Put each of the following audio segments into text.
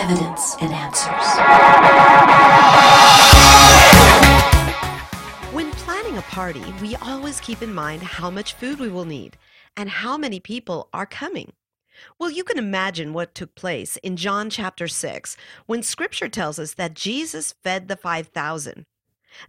evidence and answers. When planning a party, we always keep in mind how much food we will need and how many people are coming. Well, you can imagine what took place in John chapter 6 when scripture tells us that Jesus fed the 5,000.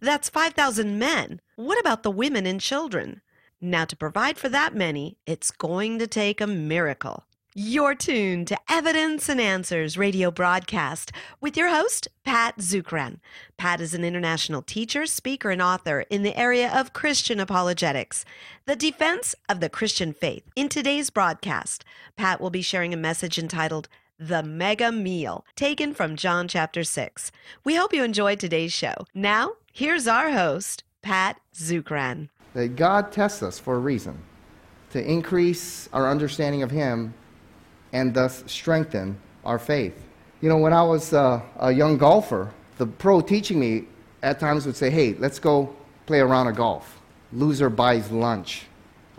That's 5,000 men. What about the women and children? Now, to provide for that many, it's going to take a miracle. You're tuned to Evidence and Answers radio broadcast with your host, Pat Zukeran. Pat is an international teacher, speaker, and author in the area of Christian apologetics, the defense of the Christian faith. In today's broadcast, Pat will be sharing a message entitled The Mega Meal, taken from John chapter 6. We hope you enjoyed today's show. Now, here's our host, Pat Zukeran. That God tests us for a reason to increase our understanding of Him and thus strengthen our faith. You know, when I was uh, a young golfer, the pro teaching me at times would say, hey, let's go play a round of golf. Loser buys lunch.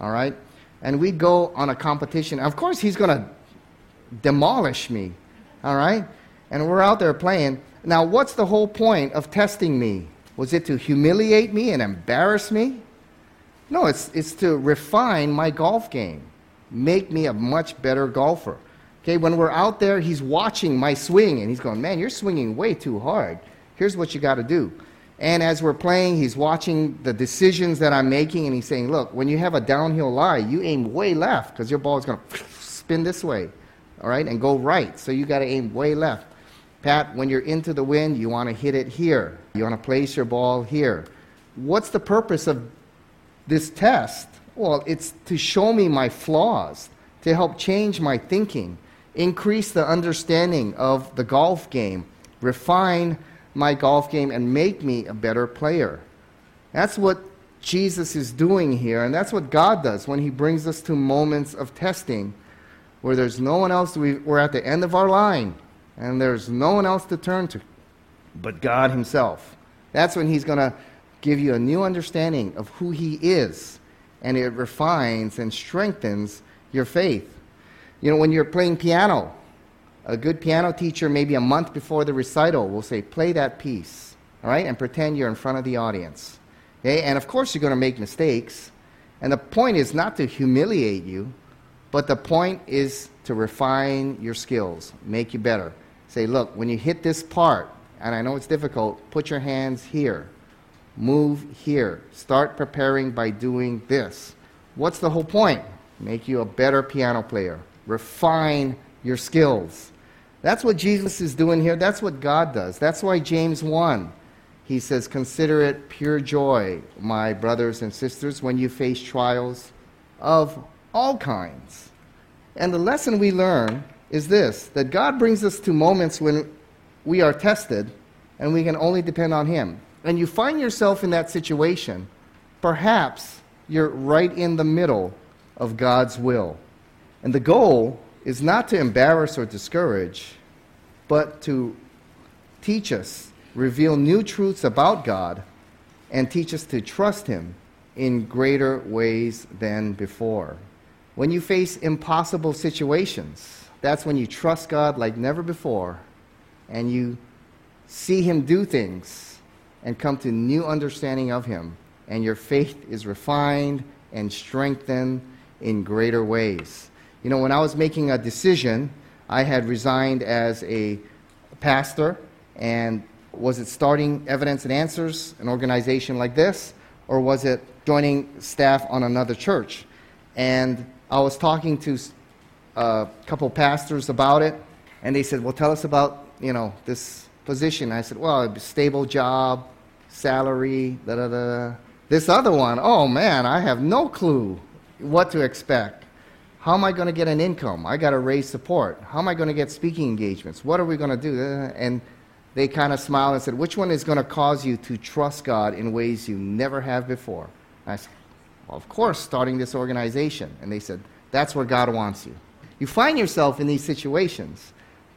All right? And we'd go on a competition. Of course, he's going to demolish me. All right? And we're out there playing. Now, what's the whole point of testing me? Was it to humiliate me and embarrass me? No, it's, it's to refine my golf game make me a much better golfer. Okay, when we're out there, he's watching my swing and he's going, Man, you're swinging way too hard. Here's what you got to do. And as we're playing, he's watching the decisions that I'm making and he's saying, Look, when you have a downhill lie, you aim way left because your ball is going to spin this way, all right, and go right. So you got to aim way left. Pat, when you're into the wind, you want to hit it here. You want to place your ball here. What's the purpose of this test? Well, it's to show me my flaws, to help change my thinking, increase the understanding of the golf game, refine my golf game, and make me a better player. That's what Jesus is doing here, and that's what God does when He brings us to moments of testing where there's no one else, we're at the end of our line, and there's no one else to turn to but God Himself. That's when He's going to give you a new understanding of who He is and it refines and strengthens your faith. You know, when you're playing piano, a good piano teacher, maybe a month before the recital, will say, Play that piece, all right, and pretend you're in front of the audience. Okay? And of course, you're going to make mistakes. And the point is not to humiliate you, but the point is to refine your skills, make you better. Say, Look, when you hit this part, and I know it's difficult, put your hands here move here. Start preparing by doing this. What's the whole point? Make you a better piano player, refine your skills. That's what Jesus is doing here. That's what God does. That's why James 1, he says, Consider it pure joy, my brothers and sisters, when you face trials of all kinds. And the lesson we learn is this that God brings us to moments when we are tested and we can only depend on Him and you find yourself in that situation, perhaps you're right in the middle of God's will. And the goal is not to embarrass or discourage, but to teach us, reveal new truths about God, and teach us to trust Him in greater ways than before. When you face impossible situations, that's when you trust God like never before, and you see Him do things and come to new understanding of him and your faith is refined and strengthened in greater ways. You know when i was making a decision i had resigned as a pastor and was it starting evidence and answers an organization like this or was it joining staff on another church? And i was talking to a uh, couple pastors about it and they said well tell us about you know this position i said well stable job salary, da da da. This other one, oh man, I have no clue what to expect. How am I going to get an income? I got to raise support. How am I going to get speaking engagements? What are we going to do? And they kind of smiled and said, Which one is going to cause you to trust God in ways you never have before? I said, Well, of course, starting this organization. And they said, That's where God wants you. You find yourself in these situations.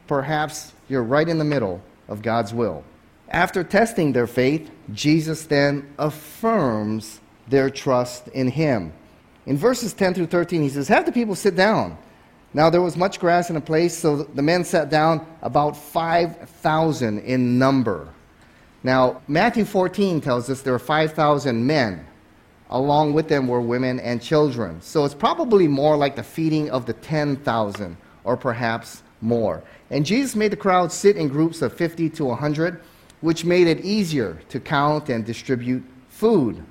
Perhaps you're right in the middle of God's will. After testing their faith, Jesus then affirms their trust in him. In verses 10 through 13, he says, Have the people sit down. Now there was much grass in the place, so the men sat down, about 5,000 in number. Now, Matthew 14 tells us there were 5,000 men. Along with them were women and children. So it's probably more like the feeding of the 10,000, or perhaps more. And Jesus made the crowd sit in groups of 50 to 100, which made it easier to count and distribute food.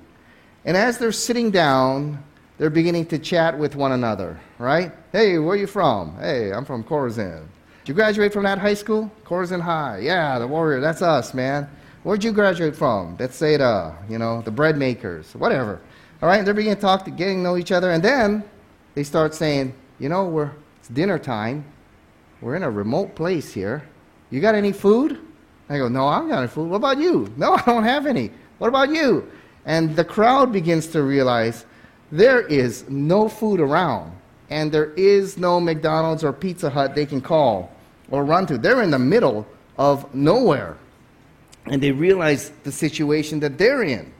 And as they're sitting down, they're beginning to chat with one another, right? Hey, where are you from? Hey, I'm from Corazin. Did you graduate from that high school? Corazin High. Yeah, the Warrior. That's us, man. Where'd you graduate from? The, you know, the bread makers, whatever. All right, they're beginning to talk, to getting to know each other, and then they start saying, you know, we're, it's dinner time. We're in a remote place here. You got any food? I go, no, I don't got any food. What about you? No, I don't have any. What about you? And the crowd begins to realize there is no food around, and there is no McDonald's or Pizza Hut they can call or run to. They're in the middle of nowhere. And they realize the situation that they're in.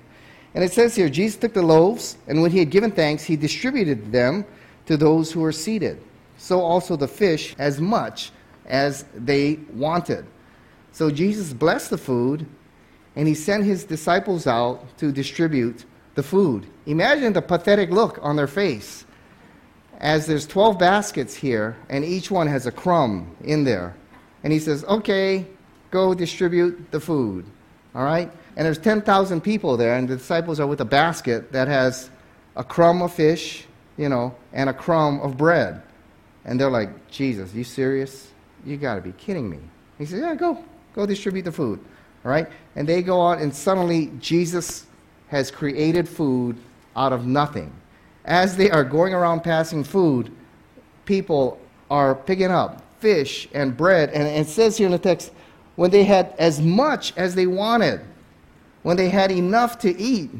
And it says here Jesus took the loaves, and when he had given thanks, he distributed them to those who were seated. So also the fish, as much as they wanted. So Jesus blessed the food, and he sent his disciples out to distribute the food. Imagine the pathetic look on their face as there's 12 baskets here, and each one has a crumb in there. And he says, Okay, go distribute the food. All right? And there's 10,000 people there, and the disciples are with a basket that has a crumb of fish, you know, and a crumb of bread. And they're like, Jesus, you serious? You got to be kidding me. He says, Yeah, go. Go distribute the food. All right? And they go on, and suddenly Jesus has created food out of nothing. As they are going around passing food, people are picking up fish and bread. And it says here in the text, when they had as much as they wanted, when they had enough to eat,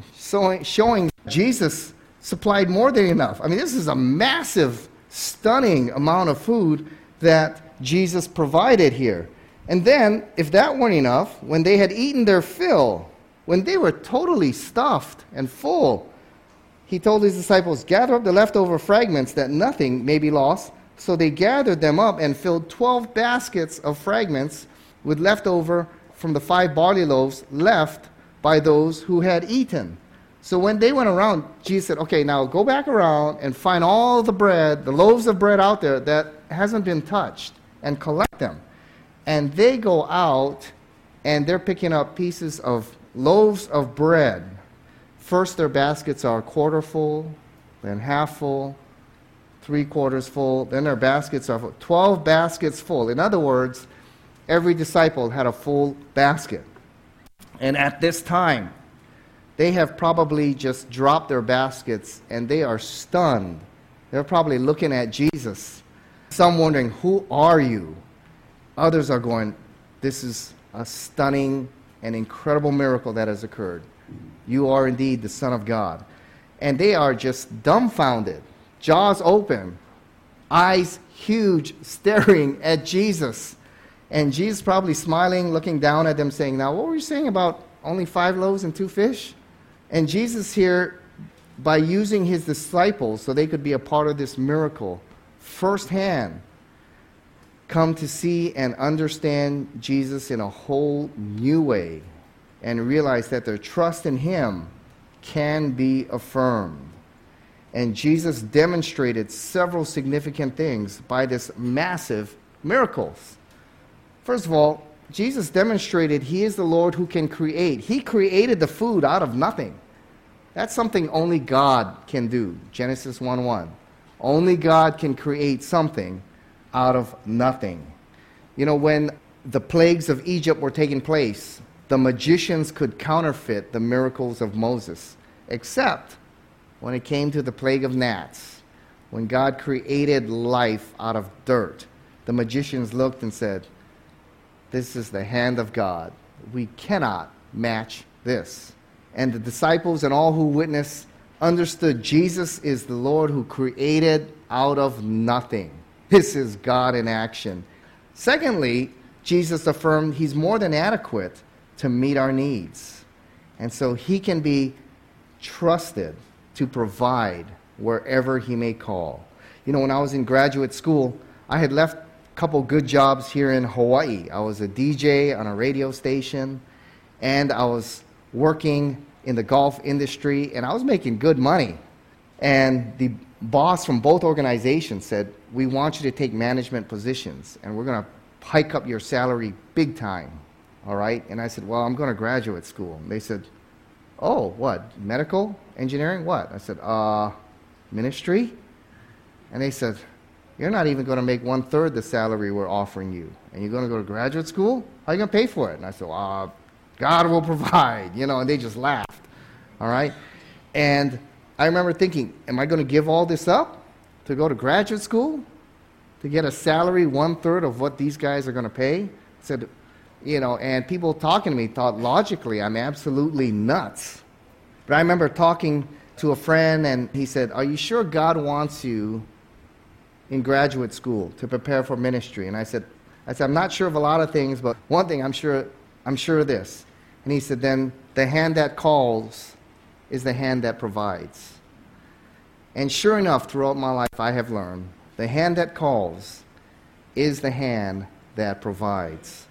showing Jesus supplied more than enough. I mean, this is a massive, stunning amount of food that Jesus provided here. And then, if that weren't enough, when they had eaten their fill, when they were totally stuffed and full, he told his disciples, Gather up the leftover fragments that nothing may be lost. So they gathered them up and filled 12 baskets of fragments with leftover from the five barley loaves left by those who had eaten. So when they went around, Jesus said, Okay, now go back around and find all the bread, the loaves of bread out there that hasn't been touched, and collect them. And they go out and they're picking up pieces of loaves of bread. First, their baskets are quarter full, then half full, three quarters full, then their baskets are full. 12 baskets full. In other words, every disciple had a full basket. And at this time, they have probably just dropped their baskets and they are stunned. They're probably looking at Jesus. Some wondering, Who are you? Others are going, This is a stunning an incredible miracle that has occurred. You are indeed the Son of God. And they are just dumbfounded, jaws open, eyes huge, staring at Jesus. And Jesus probably smiling, looking down at them, saying, Now, what were you saying about only five loaves and two fish? And Jesus here, by using his disciples so they could be a part of this miracle firsthand, come to see and understand Jesus in a whole new way and realize that their trust in Him can be affirmed. And Jesus demonstrated several significant things by this massive miracles. First of all, Jesus demonstrated He is the Lord who can create. He created the food out of nothing. That's something only God can do. Genesis 1 1. Only God can create something out of nothing. You know, when the plagues of Egypt were taking place, the magicians could counterfeit the miracles of Moses, except when it came to the plague of gnats. When God created life out of dirt, the magicians looked and said, This is the hand of God. We cannot match this. And the disciples and all who witnessed understood Jesus is the Lord who created out of nothing. This is God in action. Secondly, Jesus affirmed he's more than adequate to meet our needs. And so he can be trusted to provide wherever he may call. You know, when I was in graduate school, I had left couple good jobs here in Hawaii. I was a DJ on a radio station, and I was working in the golf industry, and I was making good money. And the boss from both organizations said, We want you to take management positions, and we're going to hike up your salary big time. All right? And I said, Well, I'm going to graduate school. And they said, Oh, what? Medical? Engineering? What? I said, Uh, ministry? And they said, You're not even going to make one third the salary we're offering you. And you're going to go to graduate school? How are you going to pay for it? And I said, uh, God will provide, you know, and they just laughed. All right? And I remember thinking, Am I going to give all this up to go to graduate school? To get a salary one third of what these guys are going to pay? I said, you know, and people talking to me thought logically I'm absolutely nuts. But I remember talking to a friend, and he said, Are you sure God wants you in graduate school to prepare for ministry? And I said, I said, I'm not sure of a lot of things, but one thing I'm sure, I'm sure of this. And he said, Then the hand that calls is the hand that provides. And sure enough, throughout my life, I have learned the hand that calls is the hand that provides.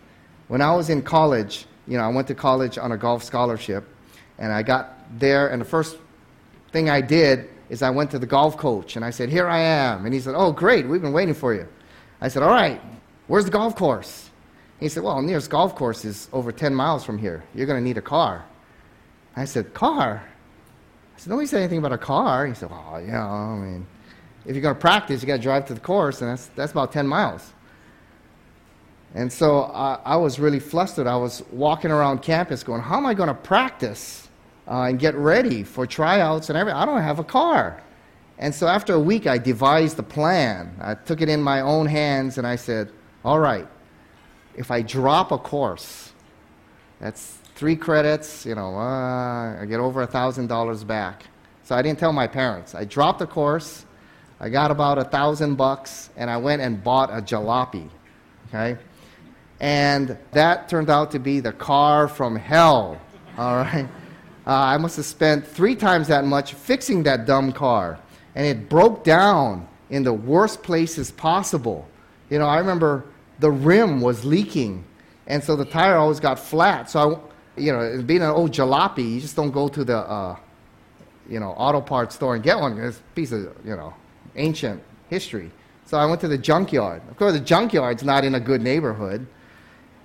When I was in college, you know, I went to college on a golf scholarship, and I got there, and the first thing I did is I went to the golf coach, and I said, Here I am. And he said, Oh, great, we've been waiting for you. I said, All right, where's the golf course? He said, Well, nearest golf course is over 10 miles from here. You're going to need a car. I said, Car? I said, Nobody said anything about a car. He said, Oh, yeah, I mean, if you're going to practice, you got to drive to the course, and that's, that's about 10 miles. And so I, I, was really flustered. I was walking around campus going, How am I going to practice uh, and get ready for tryouts and everything? I don't have a car. And so after a week, I devised a plan. I took it in my own hands and I said, All right, if I drop a course, that's three credits, you know, uh, I get over a $1,000 back. So I didn't tell my parents. I dropped the course, I got about a thousand bucks, and I went and bought a jalopy. Okay? and that turned out to be the car from hell. All right. Uh, I must have spent three times that much fixing that dumb car, and it broke down in the worst places possible. You know, I remember the rim was leaking, and so the tire always got flat. So, I, you know, being an old jalopy, you just don't go to the, uh, you know, auto parts store and get one. It's a piece of, you know, ancient history. So I went to the junkyard. Of course, the junkyard's not in a good neighborhood.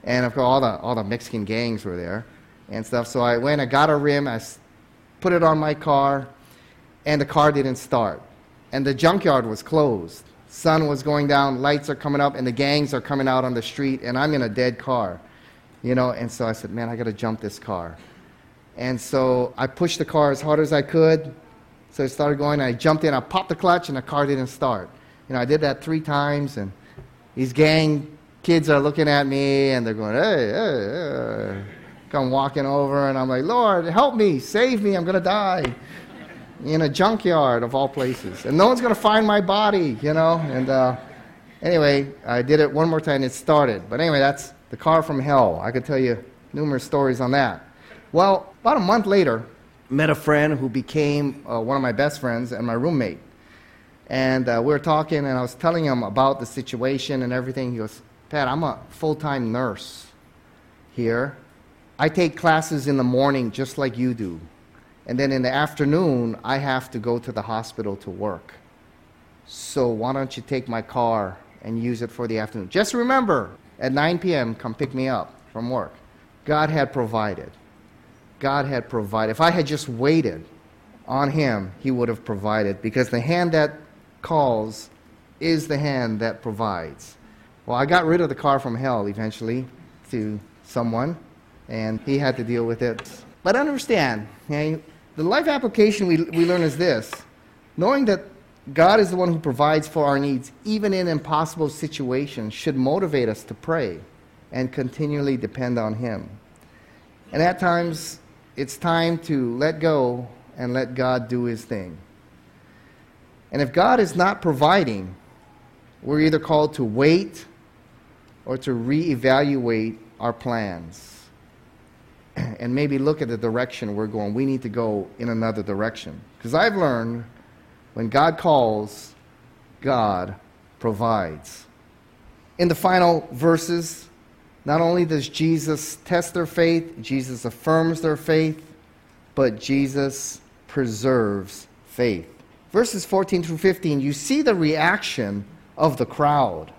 And of course, all the, all the Mexican gangs were there and stuff. So I went, I got a rim, I put it on my car, and the car didn't start. And the junkyard was closed. Sun was going down, lights are coming up, and the gangs are coming out on the street, and I'm in a dead car. You know, and so I said, man, I got to jump this car. And so I pushed the car as hard as I could. So it started going, I jumped in, I popped the clutch, and the car didn't start. You know, I did that three times, and these gang kids are looking at me and they're going, hey, hey, hey. Come walking over, and I'm like, Lord, help me, save me, I'm going to die in a junkyard of all places. And no one's going to find my body, you know? And uh, anyway, I did it one more time, and it started. But anyway, that's the car from hell. I could tell you numerous stories on that. Well, about a month later, met a friend who became uh, one of my best friends and my roommate. And uh, we were talking, and I was telling him about the situation and everything. He goes, Pat, I'm a full time nurse here. I take classes in the morning just like you do. And then in the afternoon, I have to go to the hospital to work. So why don't you take my car and use it for the afternoon? Just remember, at 9 p.m., come pick me up from work. God had provided. God had provided. If I had just waited on Him, He would have provided because the hand that calls is the hand that provides. Well, I got rid of the car from hell eventually to someone, and he had to deal with it. But understand, okay, the life application we, we learn is this knowing that God is the one who provides for our needs, even in impossible situations, should motivate us to pray and continually depend on Him. And at times, it's time to let go and let God do His thing. And if God is not providing, we're either called to wait or to reevaluate our plans and maybe look at the direction we're going. We need to go in another direction. Because I've learned when God calls, God provides. In the final verses, not only does Jesus test their faith, Jesus affirms their faith, but Jesus preserves faith. Verses 14 through 15, you see the reaction of the crowd.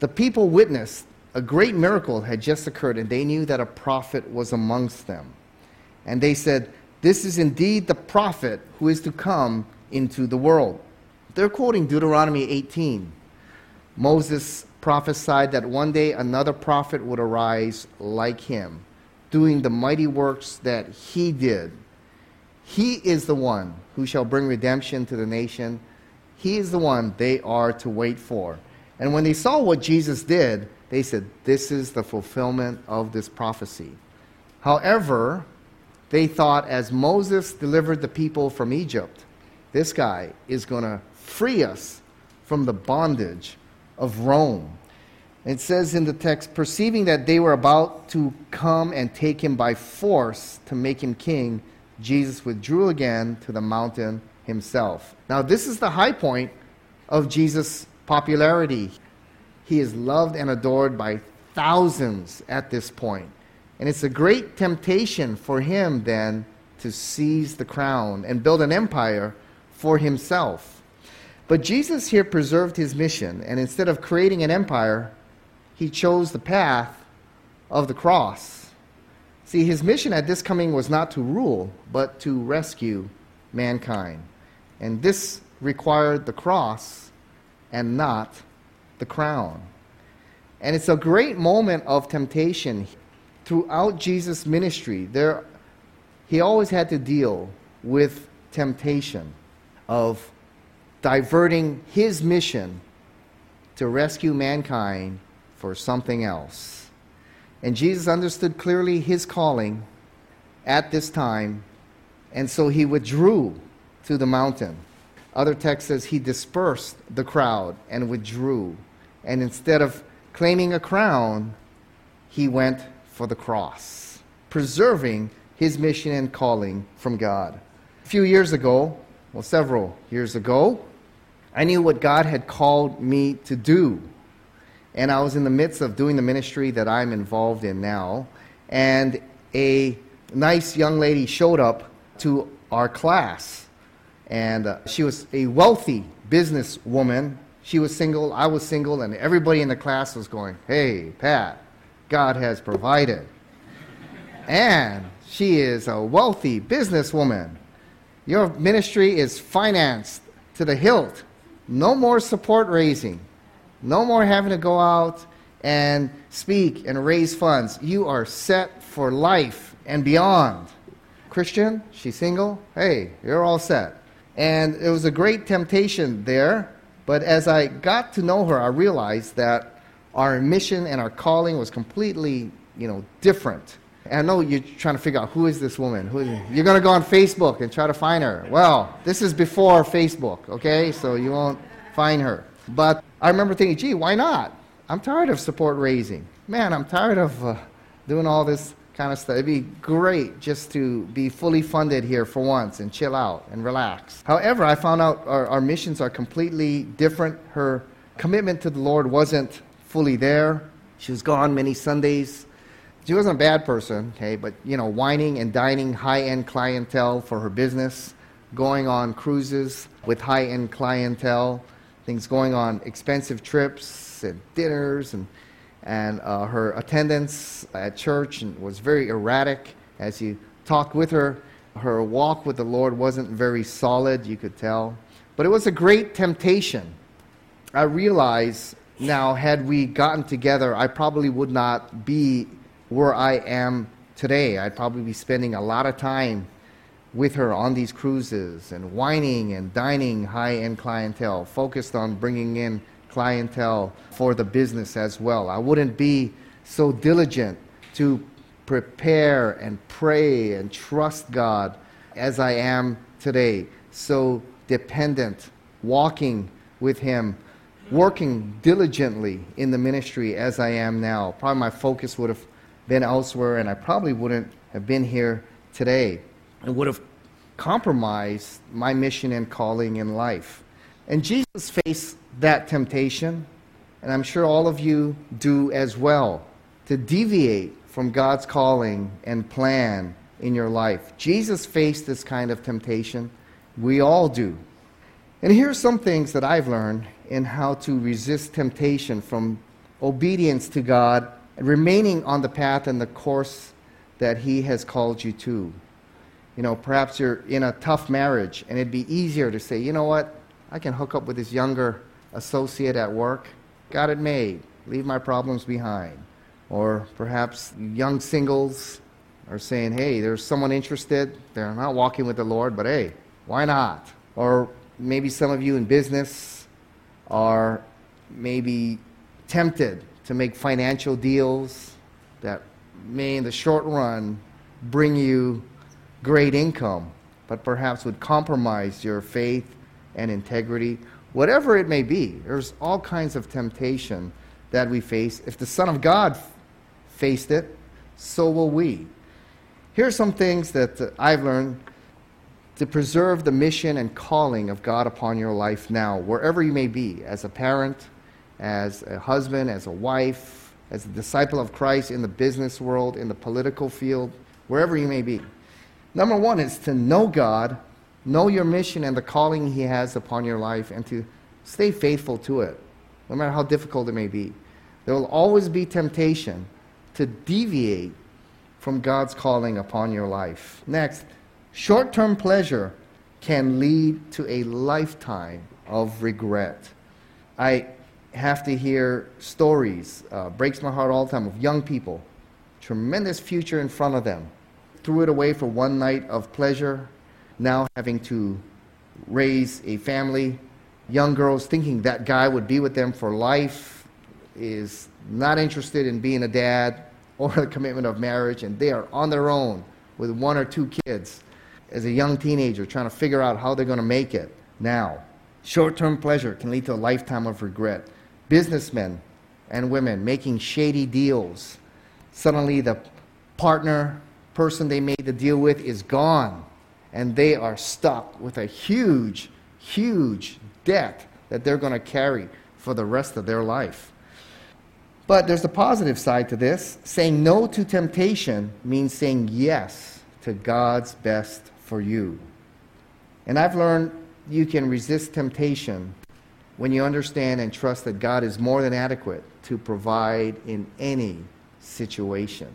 The people witnessed a great miracle had just occurred, and they knew that a prophet was amongst them. And they said, This is indeed the prophet who is to come into the world. They're quoting Deuteronomy 18. Moses prophesied that one day another prophet would arise like him, doing the mighty works that he did. He is the one who shall bring redemption to the nation. He is the one they are to wait for. And when they saw what Jesus did, they said, This is the fulfillment of this prophecy. However, they thought as Moses delivered the people from Egypt, this guy is going to free us from the bondage of Rome. It says in the text, perceiving that they were about to come and take him by force to make him king, Jesus withdrew again to the mountain himself. Now, this is the high point of Jesus' popularity. He is loved and adored by thousands at this point. And it's a great temptation for him then to seize the crown and build an empire for himself. But Jesus here preserved his mission, and instead of creating an empire, he chose the path of the cross. See, his mission at this coming was not to rule, but to rescue mankind. And this required the cross and not the crown. And it's a great moment of temptation. Throughout Jesus' ministry, there, he always had to deal with temptation of diverting his mission to rescue mankind for something else. And Jesus understood clearly his calling at this time, and so he withdrew to the mountain. Other text says he dispersed the crowd and withdrew. And instead of claiming a crown, he went for the cross, preserving his mission and calling from God. A few years ago, well, several years ago, I knew what God had called me to do. And I was in the midst of doing the ministry that I'm involved in now. And a nice young lady showed up to our class. And uh, she was a wealthy businesswoman. She was single, I was single, and everybody in the class was going, Hey, Pat, God has provided. and she is a wealthy businesswoman. Your ministry is financed to the hilt. No more support raising. No more having to go out and speak and raise funds. You are set for life and beyond. Christian, she's single. Hey, you're all set. And it was a great temptation there. But as I got to know her, I realized that our mission and our calling was completely, you know, different. And I know you're trying to figure out who is this woman. Who is you're going to go on Facebook and try to find her. Well, this is before Facebook, okay? So you won't find her. But I remember thinking, gee, why not? I'm tired of support raising. Man, I'm tired of uh, doing all this kind of stuff. It'd be great just to be fully funded here for once and chill out and relax. However, I found out our, our missions are completely different. Her commitment to the Lord wasn't fully there. She was gone many Sundays. She wasn't a bad person, okay, but you know, wining and dining high-end clientele for her business, going on cruises with high-end clientele, things going on expensive trips and dinners and and uh, her attendance at church was very erratic. As you talked with her, her walk with the Lord wasn't very solid, you could tell. But it was a great temptation. I realize now, had we gotten together, I probably would not be where I am today. I'd probably be spending a lot of time with her on these cruises and wining and dining high end clientele, focused on bringing in clientele for the business as well. I wouldn't be so diligent to prepare and pray and trust God as I am today, so dependent, walking with Him, working diligently in the ministry as I am now. Probably my focus would have been elsewhere, and I probably wouldn't have been here today. It would have compromised my mission and calling in life. And Jesus faced that temptation, and I'm sure all of you do as well, to deviate from God's calling and plan in your life. Jesus faced this kind of temptation. We all do. And here are some things that I've learned in how to resist temptation from obedience to God and remaining on the path and the course that He has called you to. You know, perhaps you're in a tough marriage and it'd be easier to say, you know what, I can hook up with this younger associate at work. Got it made. Leave my problems behind. Or perhaps young singles are saying, hey, there's someone interested. They're not walking with the Lord, but hey, why not? Or maybe some of you in business are maybe tempted to make financial deals that may, in the short run, bring you great income, but perhaps would compromise your faith and integrity. Whatever it may be, there's all kinds of temptation that we face. If the Son of God faced it, so will we. Here are some things that uh, I've learned to preserve the mission and calling of God upon your life now, wherever you may be, as a parent, as a husband, as a wife, as a disciple of Christ in the business world, in the political field, wherever you may be. Number one is to know God, know your mission and the calling He has upon your life, and to stay faithful to it, no matter how difficult it may be. There will always be temptation to deviate from God's calling upon your life. Next, short term pleasure can lead to a lifetime of regret. I have to hear stories, uh, breaks my heart all the time, of young people, tremendous future in front of them, threw it away for one night of pleasure, now having to raise a family. Young girls thinking that guy would be with them for life is not interested in being a dad or the commitment of marriage, and they are on their own with one or two kids as a young teenager trying to figure out how they're going to make it now. Short term pleasure can lead to a lifetime of regret. Businessmen and women making shady deals. Suddenly, the partner, person they made the deal with, is gone, and they are stuck with a huge, huge debt that they're going to carry for the rest of their life. But there's a positive side to this. Saying no to temptation means saying yes to God's best for you. And I've learned you can resist temptation when you understand and trust that God is more than adequate to provide in any situation.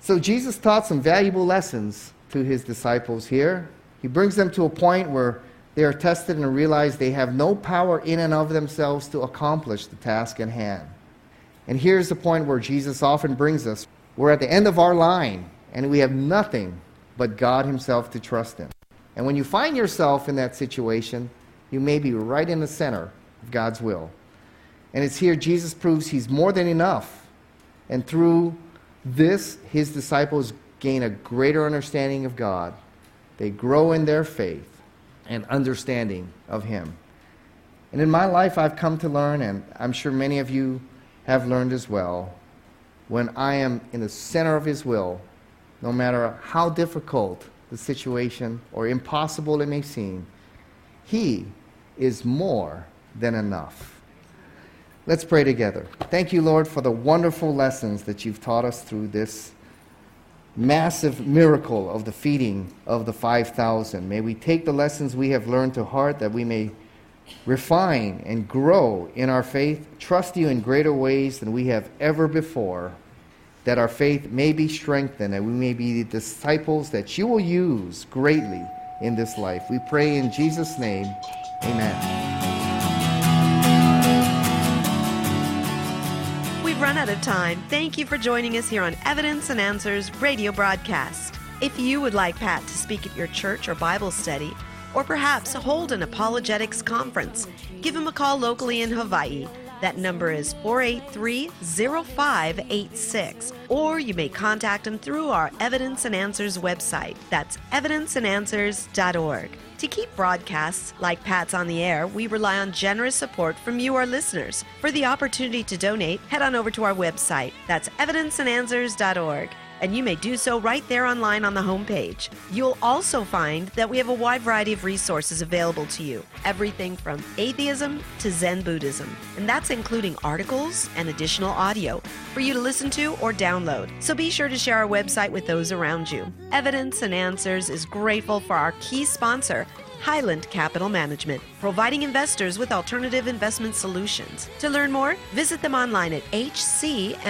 So Jesus taught some valuable lessons to his disciples here. He brings them to a point where they are tested and realize they have no power in and of themselves to accomplish the task at hand. And here's the point where Jesus often brings us. We're at the end of our line, and we have nothing but God Himself to trust in. And when you find yourself in that situation, you may be right in the center of God's will. And it's here Jesus proves He's more than enough. And through this, His disciples gain a greater understanding of God. They grow in their faith and understanding of Him. And in my life, I've come to learn, and I'm sure many of you have learned as well when I am in the center of His will, no matter how difficult the situation or impossible it may seem, He is more than enough. Let's pray together. Thank you, Lord, for the wonderful lessons that you've taught us through this massive miracle of the feeding of the 5,000. May we take the lessons we have learned to heart that we may refine and grow in our faith, trust you in greater ways than we have ever before, that our faith may be strengthened and we may be the disciples that you will use greatly in this life. We pray in Jesus' name. Amen. Out of time. Thank you for joining us here on Evidence and Answers radio broadcast. If you would like Pat to speak at your church or Bible study, or perhaps hold an apologetics conference, give him a call locally in Hawaii. That number is 483 0586. Or you may contact him through our Evidence and Answers website. That's evidenceandanswers.org. To keep broadcasts like Pat's on the air, we rely on generous support from you, our listeners. For the opportunity to donate, head on over to our website. That's evidenceandanswers.org. and you may do so right there online on the homepage. You'll also find that we have a wide variety of resources available to you everything from atheism to Zen Buddhism, and that's including articles and additional audio for you to listen to or download. So be sure to share our website with those around you. Evidence and Answers is grateful for our key sponsor. Highland Capital Management, providing investors with alternative investment solutions. To learn more, visit them online at hcmlp.com.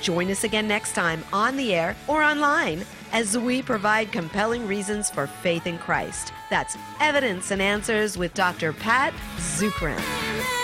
Join us again next time on the air or online as we provide compelling reasons for faith in Christ. That's Evidence and Answers with Dr. Pat Zukeran.